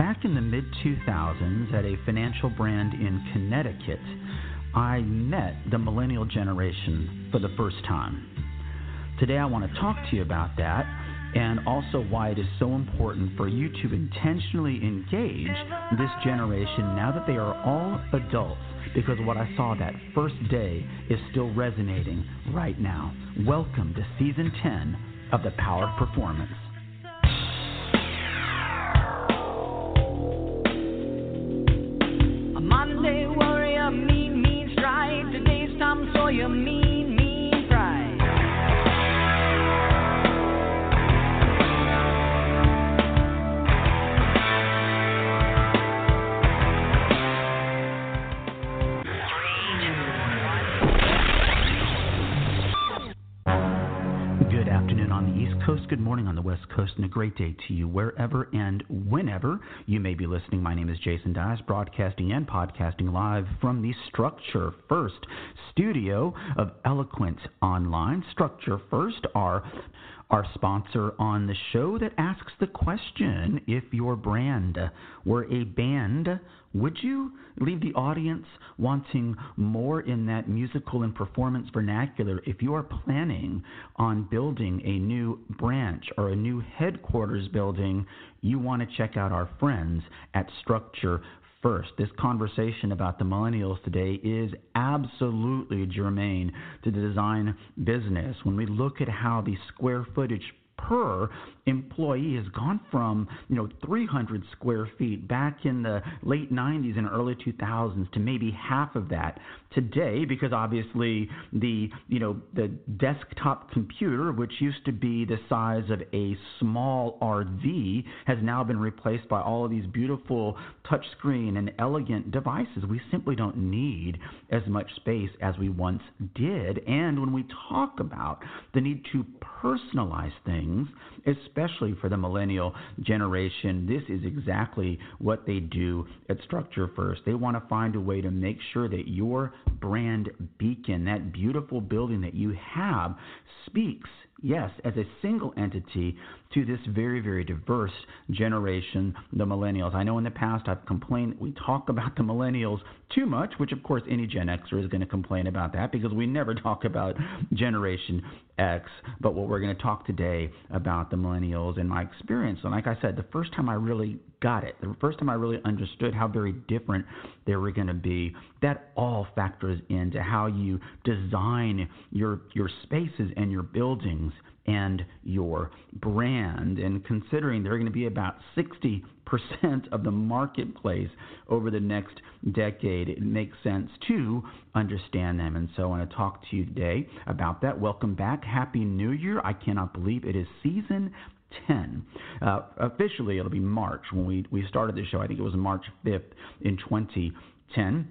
Back in the mid 2000s, at a financial brand in Connecticut, I met the millennial generation for the first time. Today, I want to talk to you about that and also why it is so important for you to intentionally engage this generation now that they are all adults because what I saw that first day is still resonating right now. Welcome to season 10 of The Power of Performance. Mean, mean Coast, and a great day to you wherever and whenever you may be listening. My name is Jason Dias, broadcasting and podcasting live from the Structure First studio of Eloquence Online. Structure First are our sponsor on the show that asks the question if your brand were a band, would you leave the audience wanting more in that musical and performance vernacular if you are planning on building a new branch or a new headquarters building? You want to check out our friends at Structure first. This conversation about the millennials today is absolutely germane to the design business. When we look at how the square footage per employee has gone from you know 300 square feet back in the late 90s and early 2000s to maybe half of that today because obviously the you know the desktop computer which used to be the size of a small RV has now been replaced by all of these beautiful touchscreen and elegant devices. We simply don't need as much space as we once did. And when we talk about the need to personalize things especially for the millennial generation this is exactly what they do at structure first. They want to find a way to make sure that your brand beacon, that beautiful building that you have, speaks, yes, as a single entity to this very, very diverse generation, the millennials. I know in the past I've complained, we talk about the millennials too much, which of course any Gen Xer is going to complain about that because we never talk about Generation X. But what we're going to talk today about the millennials and my experience. And like I said, the first time I really got it, the first time I really understood how very different they were going to be, that all factors into how you design your your spaces and your buildings and your brand. And considering they're going to be about 60% of the marketplace over the next decade, it makes sense to understand them. And so I want to talk to you today about that. Welcome back. Happy New Year. I cannot believe it is season 10. Uh, officially, it'll be March when we, we started the show. I think it was March 5th in 2010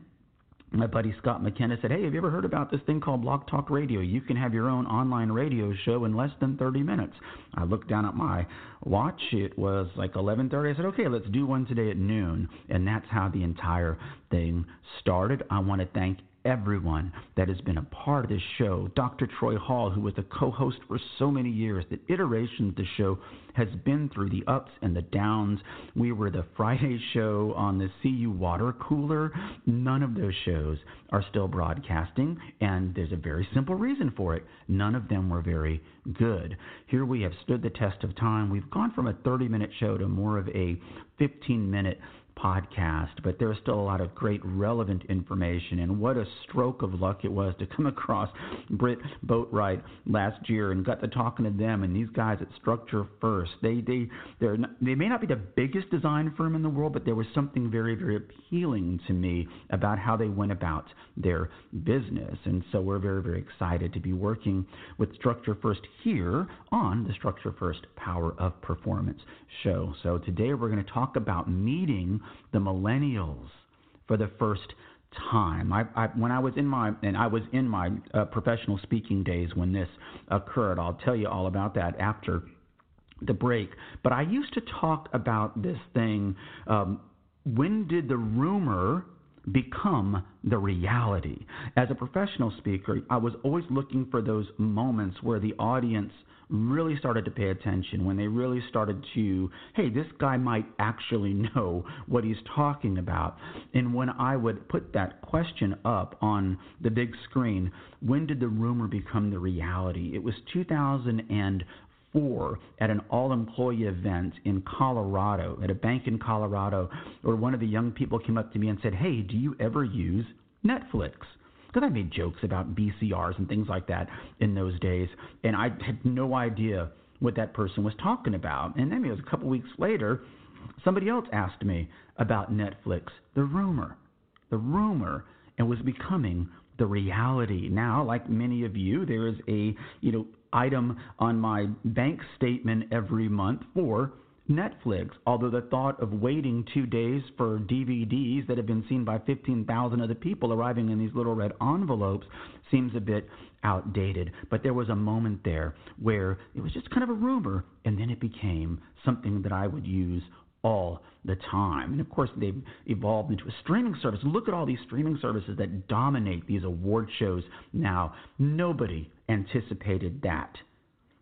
my buddy Scott McKenna said, "Hey, have you ever heard about this thing called Blog Talk Radio? You can have your own online radio show in less than 30 minutes." I looked down at my watch; it was like 11:30. I said, "Okay, let's do one today at noon," and that's how the entire thing started. I want to thank everyone that has been a part of this show. Dr. Troy Hall, who was a co host for so many years, the iterations of the show has been through, the ups and the downs. We were the Friday show on the CU water cooler. None of those shows are still broadcasting, and there's a very simple reason for it. None of them were very good. Here we have stood the test of time. We've gone from a 30 minute show to more of a 15 minute podcast, but there's still a lot of great relevant information. And what a stroke of luck it was to come across Britt Boatwright last year and got to talking to them. And these guys at Structure First, they they they're not, they may not be the biggest design firm in the world, but there was something very very appealing to me about how they went about their business. And so we're very very excited to be working with Structure First here on the Structure First Power of Performance show. So today we're going to talk about meeting the millennials for the first time. I, I, when I was in my and I was in my uh, professional speaking days when this occurred. I'll tell you all about that after the break. But I used to talk about this thing. Um, when did the rumor become the reality? As a professional speaker, I was always looking for those moments where the audience really started to pay attention, when they really started to, hey, this guy might actually know what he's talking about. And when I would put that question up on the big screen, when did the rumor become the reality? It was 2004 at an all employee event in Colorado, at a bank in Colorado, where one of the young people came up to me and said, Hey, do you ever use Netflix? Because I made jokes about VCRs and things like that in those days, and I had no idea what that person was talking about. And then it was a couple weeks later, somebody else asked me about Netflix, the rumor, the rumor, and was becoming the reality. Now, like many of you, there is a you know item on my bank statement every month for Netflix, although the thought of waiting two days for DVDs that have been seen by 15,000 other people arriving in these little red envelopes seems a bit outdated. But there was a moment there where it was just kind of a rumor, and then it became something that I would use all the time. And of course, they've evolved into a streaming service. Look at all these streaming services that dominate these award shows now. Nobody anticipated that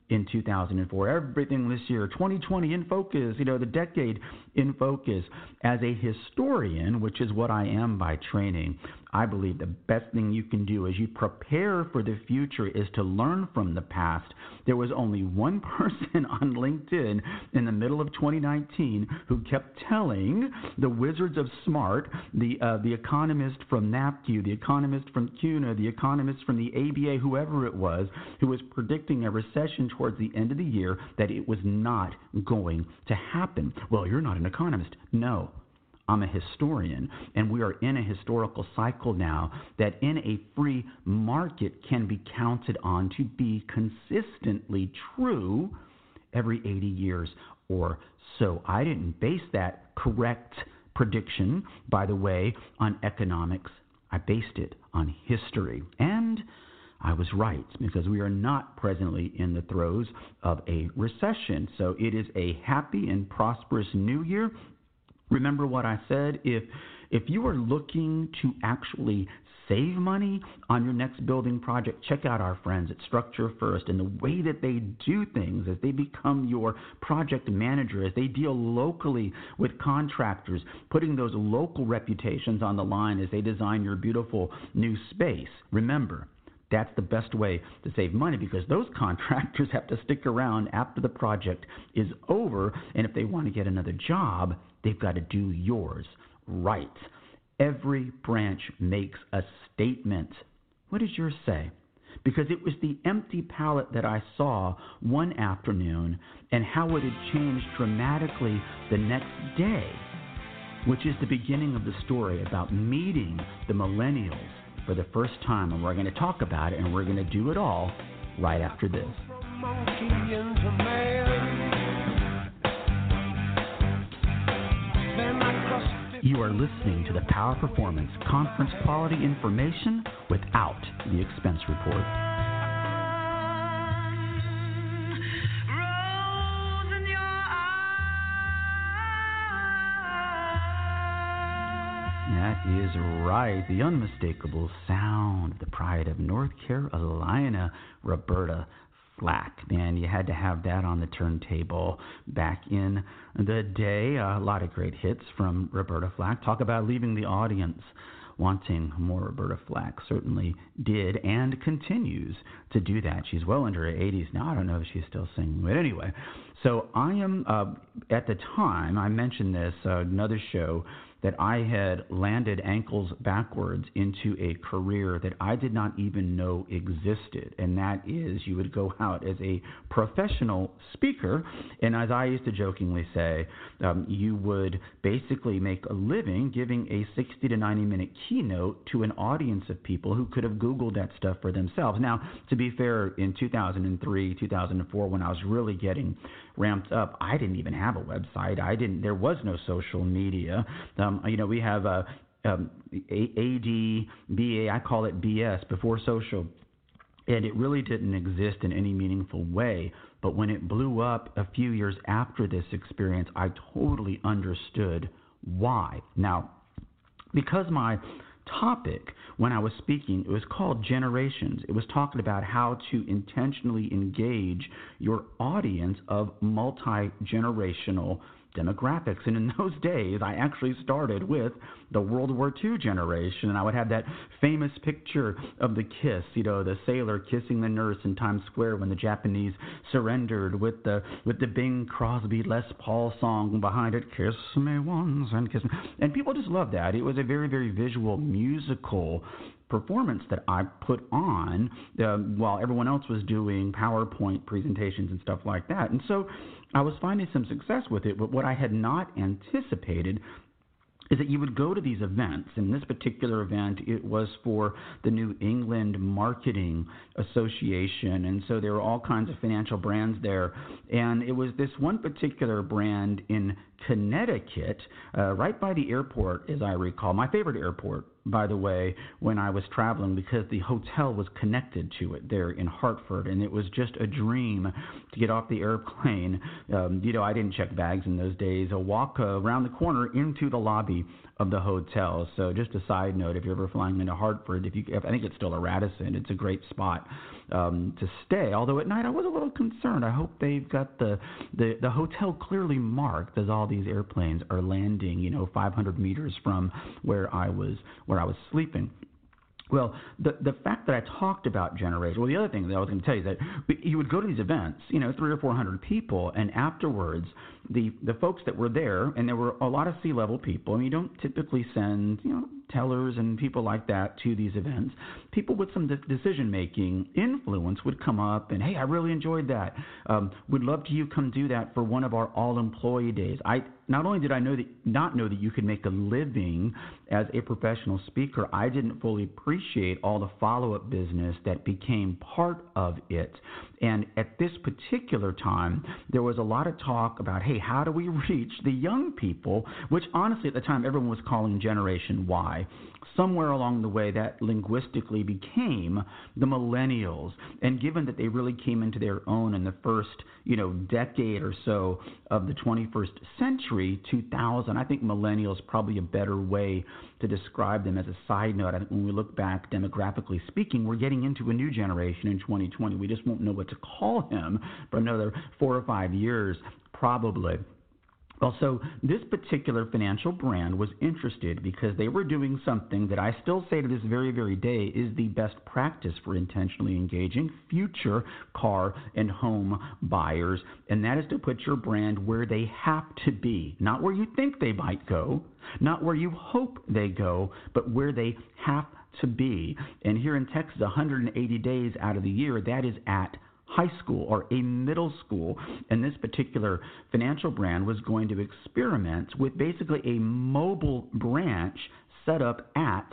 in 2004. Everything this year, 2020 in focus, you know, the decade in focus. As a historian, which is what I am by training, I believe the best thing you can do as you prepare for the future is to learn from the past. There was only one person on LinkedIn in the middle of 2019 who kept telling the wizards of smart, the uh, the economist from NAFCU, the economist from CUNA, the economist from the ABA, whoever it was, who was predicting a recession towards the end of the year, that it was not going to happen. Well, you're not an economist. No, I'm a historian, and we are in a historical cycle now that in a free market can be counted on to be consistently true every 80 years or so. I didn't base that correct prediction, by the way, on economics. I based it on history. And I was right because we are not presently in the throes of a recession. So it is a happy and prosperous new year Remember what I said? If if you are looking to actually save money on your next building project, check out our friends at Structure First and the way that they do things as they become your project manager, as they deal locally with contractors, putting those local reputations on the line as they design your beautiful new space. Remember, that's the best way to save money because those contractors have to stick around after the project is over. And if they want to get another job, they've got to do yours right. Every branch makes a statement. What does yours say? Because it was the empty pallet that I saw one afternoon and how it had changed dramatically the next day, which is the beginning of the story about meeting the millennials for the first time. And we're going to talk about it and we're going to do it all right after this. You are listening to the Power Performance Conference Quality Information without the expense report. That is right. The unmistakable sound, of the pride of North Carolina, Roberta Flack. Man, you had to have that on the turntable back in the day. A lot of great hits from Roberta Flack. Talk about leaving the audience wanting more Roberta Flack. Certainly did and continues to do that. She's well into her 80s now. I don't know if she's still singing, but anyway. So I am, uh, at the time, I mentioned this, uh, another show that I had landed ankles backwards into a career that I did not even know existed. And that is, you would go out as a professional speaker. And as I used to jokingly say, um, you would basically make a living giving a 60 to 90 minute keynote to an audience of people who could have Googled that stuff for themselves. Now, to be fair, in 2003, 2004, when I was really getting ramped up. I didn't even have a website. I didn't. There was no social media. Um, you know, we have a, um, AD, BA. I call it BS before social, and it really didn't exist in any meaningful way. But when it blew up a few years after this experience, I totally understood why. Now, because my topic when I was speaking. It was called Generations. It was talking about how to intentionally engage your audience of multi generational demographics. And in those days, I actually started with the World War II generation, and I would have that famous picture of the kiss, you know, the sailor kissing the nurse in Times Square when the Japanese surrendered, with the with the Bing Crosby Les Paul song behind it, "Kiss Me Once" and "Kiss Me," and people just loved that. It was a very very visual musical performance that I put on uh, while everyone else was doing PowerPoint presentations and stuff like that. And so I was finding some success with it, but what I had not anticipated is that you would go to these events. In this particular event, it was for the New England Marketing Association, and so there were all kinds of financial brands there. And it was this one particular brand in Connecticut, uh, right by the airport, as I recall, my favorite airport by the way, when I was traveling because the hotel was connected to it there in Hartford, and it was just a dream to get off the airplane. Um, you know, I didn't check bags in those days. A walk uh, around the corner into the lobby of the hotel. So, just a side note: if you're ever flying into Hartford, if you, if, I think it's still a Radisson, it's a great spot um, to stay. Although at night I was a little concerned. I hope they've got the, the the hotel clearly marked as all these airplanes are landing. You know, 500 meters from where I was where I was sleeping. Well, the the fact that I talked about generation. Well, the other thing that I was going to tell you is that you would go to these events, you know, three or four hundred people, and afterwards, the the folks that were there, and there were a lot of C-level people. and you don't typically send, you know, tellers and people like that to these events. People with some de- decision making influence would come up and, hey, I really enjoyed that. Um, would love to you come do that for one of our all employee days. I not only did I know that not know that you could make a living as a professional speaker, I didn't fully appreciate all the follow up business that became part of it. And at this particular time, there was a lot of talk about, hey, how do we reach the young people, which honestly at the time everyone was calling Generation Y somewhere along the way that linguistically became the millennials. And given that they really came into their own in the first, you know, decade or so of the 21st century, 2000, I think millennials probably a better way to describe them as a side note. I think when we look back demographically speaking, we're getting into a new generation in 2020. We just won't know what to call him for another four or five years, probably. Well, so this particular financial brand was interested because they were doing something that I still say to this very, very day is the best practice for intentionally engaging future car and home buyers, and that is to put your brand where they have to be, not where you think they might go, not where you hope they go, but where they have to be. And here in Texas, 180 days out of the year, that is at high school or a middle school. And this particular financial brand was going to experiment with basically a mobile branch set up at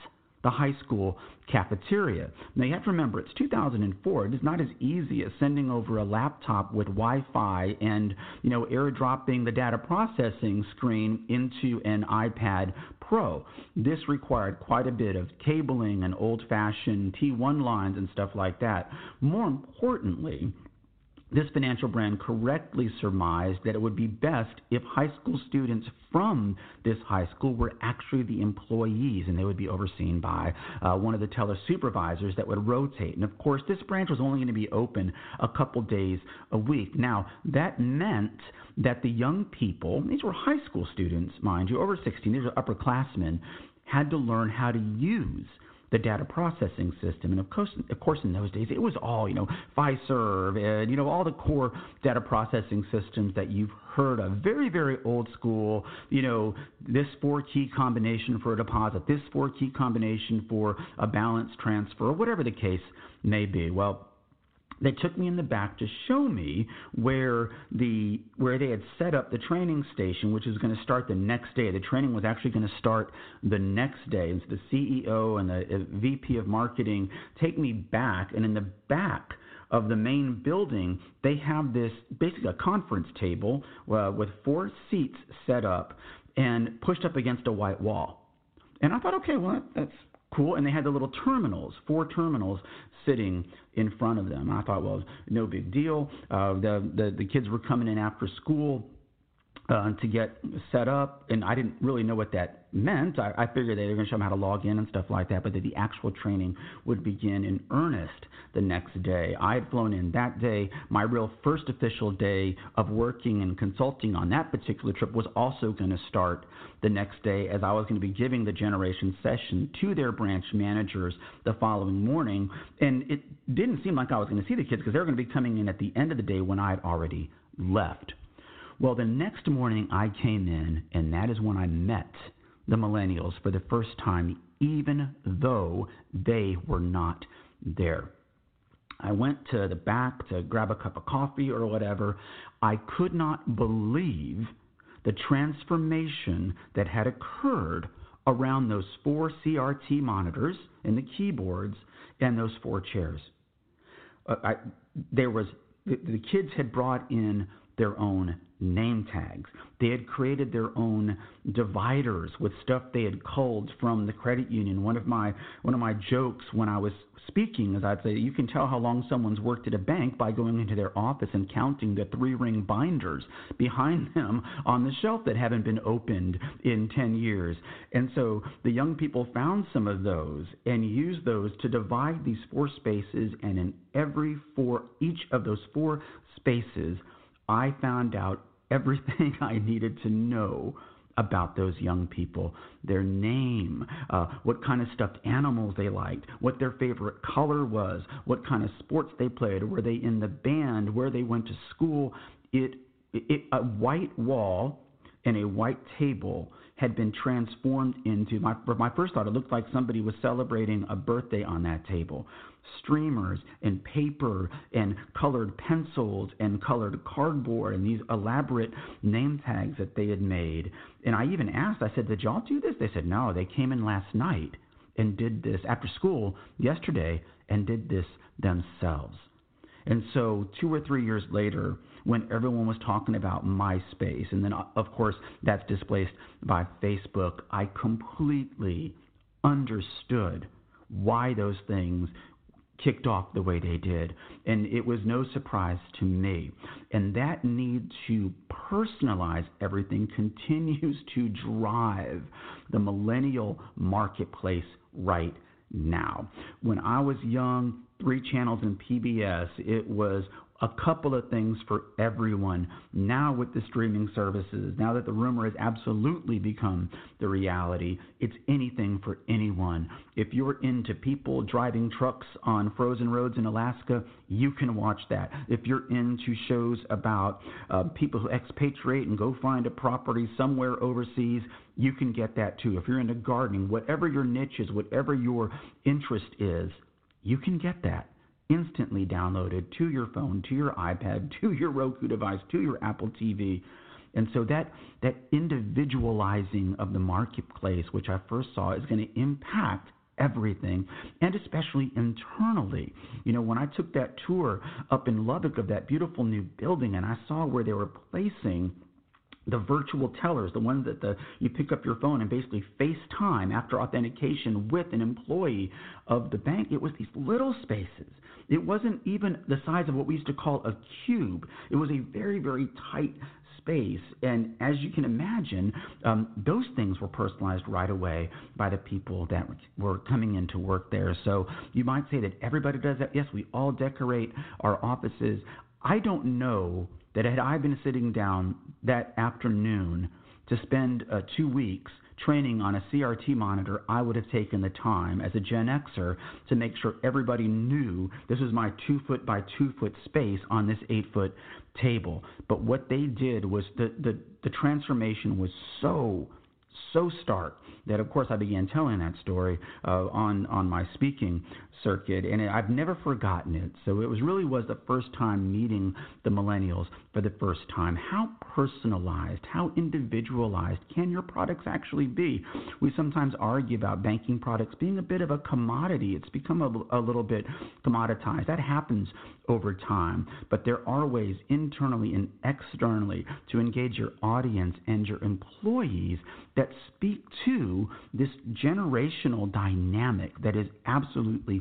the high school cafeteria. Now you have to remember it's 2004. It is not as easy as sending over a laptop with Wi-Fi and you know airdropping the data processing screen into an iPad Pro. This required quite a bit of cabling and old fashioned T1 lines and stuff like that. More importantly, this financial brand correctly surmised that it would be best if high school students from this high school were actually the employees and they would be overseen by uh, one of the teller supervisors that would rotate. And of course, this branch was only going to be open a couple days a week. Now, that meant that the young people, these were high school students, mind you, over 16, these are upperclassmen, had to learn how to use the data processing system. And of course, of course, in those days, it was all you know, Fiserv and you know all the core data processing systems that you've heard of. Very, very old school. You know, this four key combination for a deposit, this four key combination for a balance transfer, or whatever the case may be. Well they took me in the back to show me where the where they had set up the training station, which was going to start the next day. The training was actually going to start the next day. So the CEO and the uh, VP of marketing take me back, and in the back of the main building, they have this basically a conference table uh, with four seats set up and pushed up against a white wall. And I thought, okay, well that's cool. And they had the little terminals, four terminals sitting in front of them. I thought, well, no big deal. Uh, the, the the kids were coming in after school uh, to get set up, and I didn't really know what that meant. I, I figured they were going to show them how to log in and stuff like that, but that the actual training would begin in earnest the next day. I had flown in that day. My real first official day of working and consulting on that particular trip was also going to start the next day, as I was going to be giving the generation session to their branch managers the following morning. And it didn't seem like I was going to see the kids because they were going to be coming in at the end of the day when I had already left. Well, the next morning I came in, and that is when I met the millennials for the first time, even though they were not there. I went to the back to grab a cup of coffee or whatever. I could not believe the transformation that had occurred around those four CRT monitors and the keyboards and those four chairs. Uh, I, there was the, the kids had brought in their own name tags. They had created their own dividers with stuff they had culled from the credit union. One of my one of my jokes when I was speaking is I'd say you can tell how long someone's worked at a bank by going into their office and counting the three ring binders behind them on the shelf that haven't been opened in 10 years. And so the young people found some of those and used those to divide these four spaces and in every four each of those four spaces I found out everything I needed to know about those young people their name, uh, what kind of stuffed animals they liked, what their favorite color was, what kind of sports they played, were they in the band, where they went to school. It, it, a white wall and a white table had been transformed into my my first thought it looked like somebody was celebrating a birthday on that table streamers and paper and colored pencils and colored cardboard and these elaborate name tags that they had made. And I even asked, I said, Did y'all do this? They said, No, they came in last night and did this after school yesterday and did this themselves. And so, two or three years later, when everyone was talking about MySpace, and then, uh, of course, that's displaced by Facebook, I completely understood why those things kicked off the way they did. And it was no surprise to me. And that need to personalize everything continues to drive the millennial marketplace right now. When I was young, three channels in PBS, it was a couple of things for everyone. Now, with the streaming services, now that the rumor has absolutely become the reality, it's anything for anyone. If you're into people driving trucks on frozen roads in Alaska, you can watch that. If you're into shows about uh, people who expatriate and go find a property somewhere overseas, you can get that too. If you're into gardening, whatever your niche is, whatever your interest is, you can get that instantly downloaded to your phone, to your iPad, to your Roku device, to your Apple TV. And so that that individualizing of the marketplace, which I first saw, is going to impact everything and especially internally. You know, when I took that tour up in Lubbock of that beautiful new building and I saw where they were placing the virtual tellers, the ones that the you pick up your phone and basically FaceTime after authentication with an employee of the bank, it was these little spaces it wasn't even the size of what we used to call a cube. It was a very, very tight space. And as you can imagine, um, those things were personalized right away by the people that were coming in to work there. So you might say that everybody does that. Yes, we all decorate our offices. I don't know that had I been sitting down that afternoon to spend uh, two weeks training on a CRT monitor, I would have taken the time as a Gen Xer to make sure everybody knew this was my two foot by two foot space on this eight foot table. But what they did was the, the, the transformation was so so stark that, of course, I began telling that story uh, on on my speaking circuit, and I've never forgotten it. So it was really was the first time meeting the millennials for the first time. How personalized, how individualized can your products actually be? We sometimes argue about banking products being a bit of a commodity. It's become a, a little bit commoditized. That happens over time, but there are ways internally and externally to engage your audience and your employees that that speak to this generational dynamic that is absolutely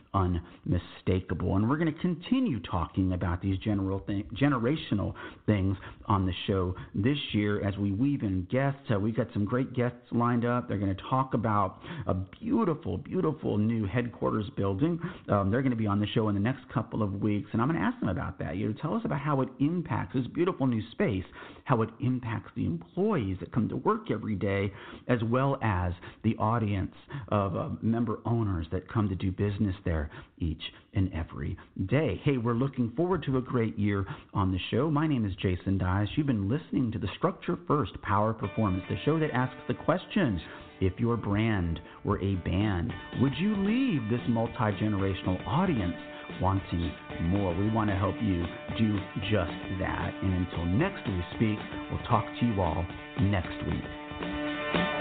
unmistakable. And we're going to continue talking about these general generational things on the show this year as we weave in guests. Uh, we've got some great guests lined up. They're going to talk about a beautiful, beautiful new headquarters building. Um, they're going to be on the show in the next couple of weeks, and I'm going to ask them about that. You know, tell us about how it impacts this beautiful new space, how it impacts the employees that come to work every day, as well as the audience of uh, member owners that come to do business there each and every day. Hey, we're looking forward to a great year on the show. My name is Jason Dias. You've been listening to the Structure First Power Performance, the show that asks the question if your brand were a band, would you leave this multi generational audience wanting more? We want to help you do just that. And until next we speak, we'll talk to you all next week.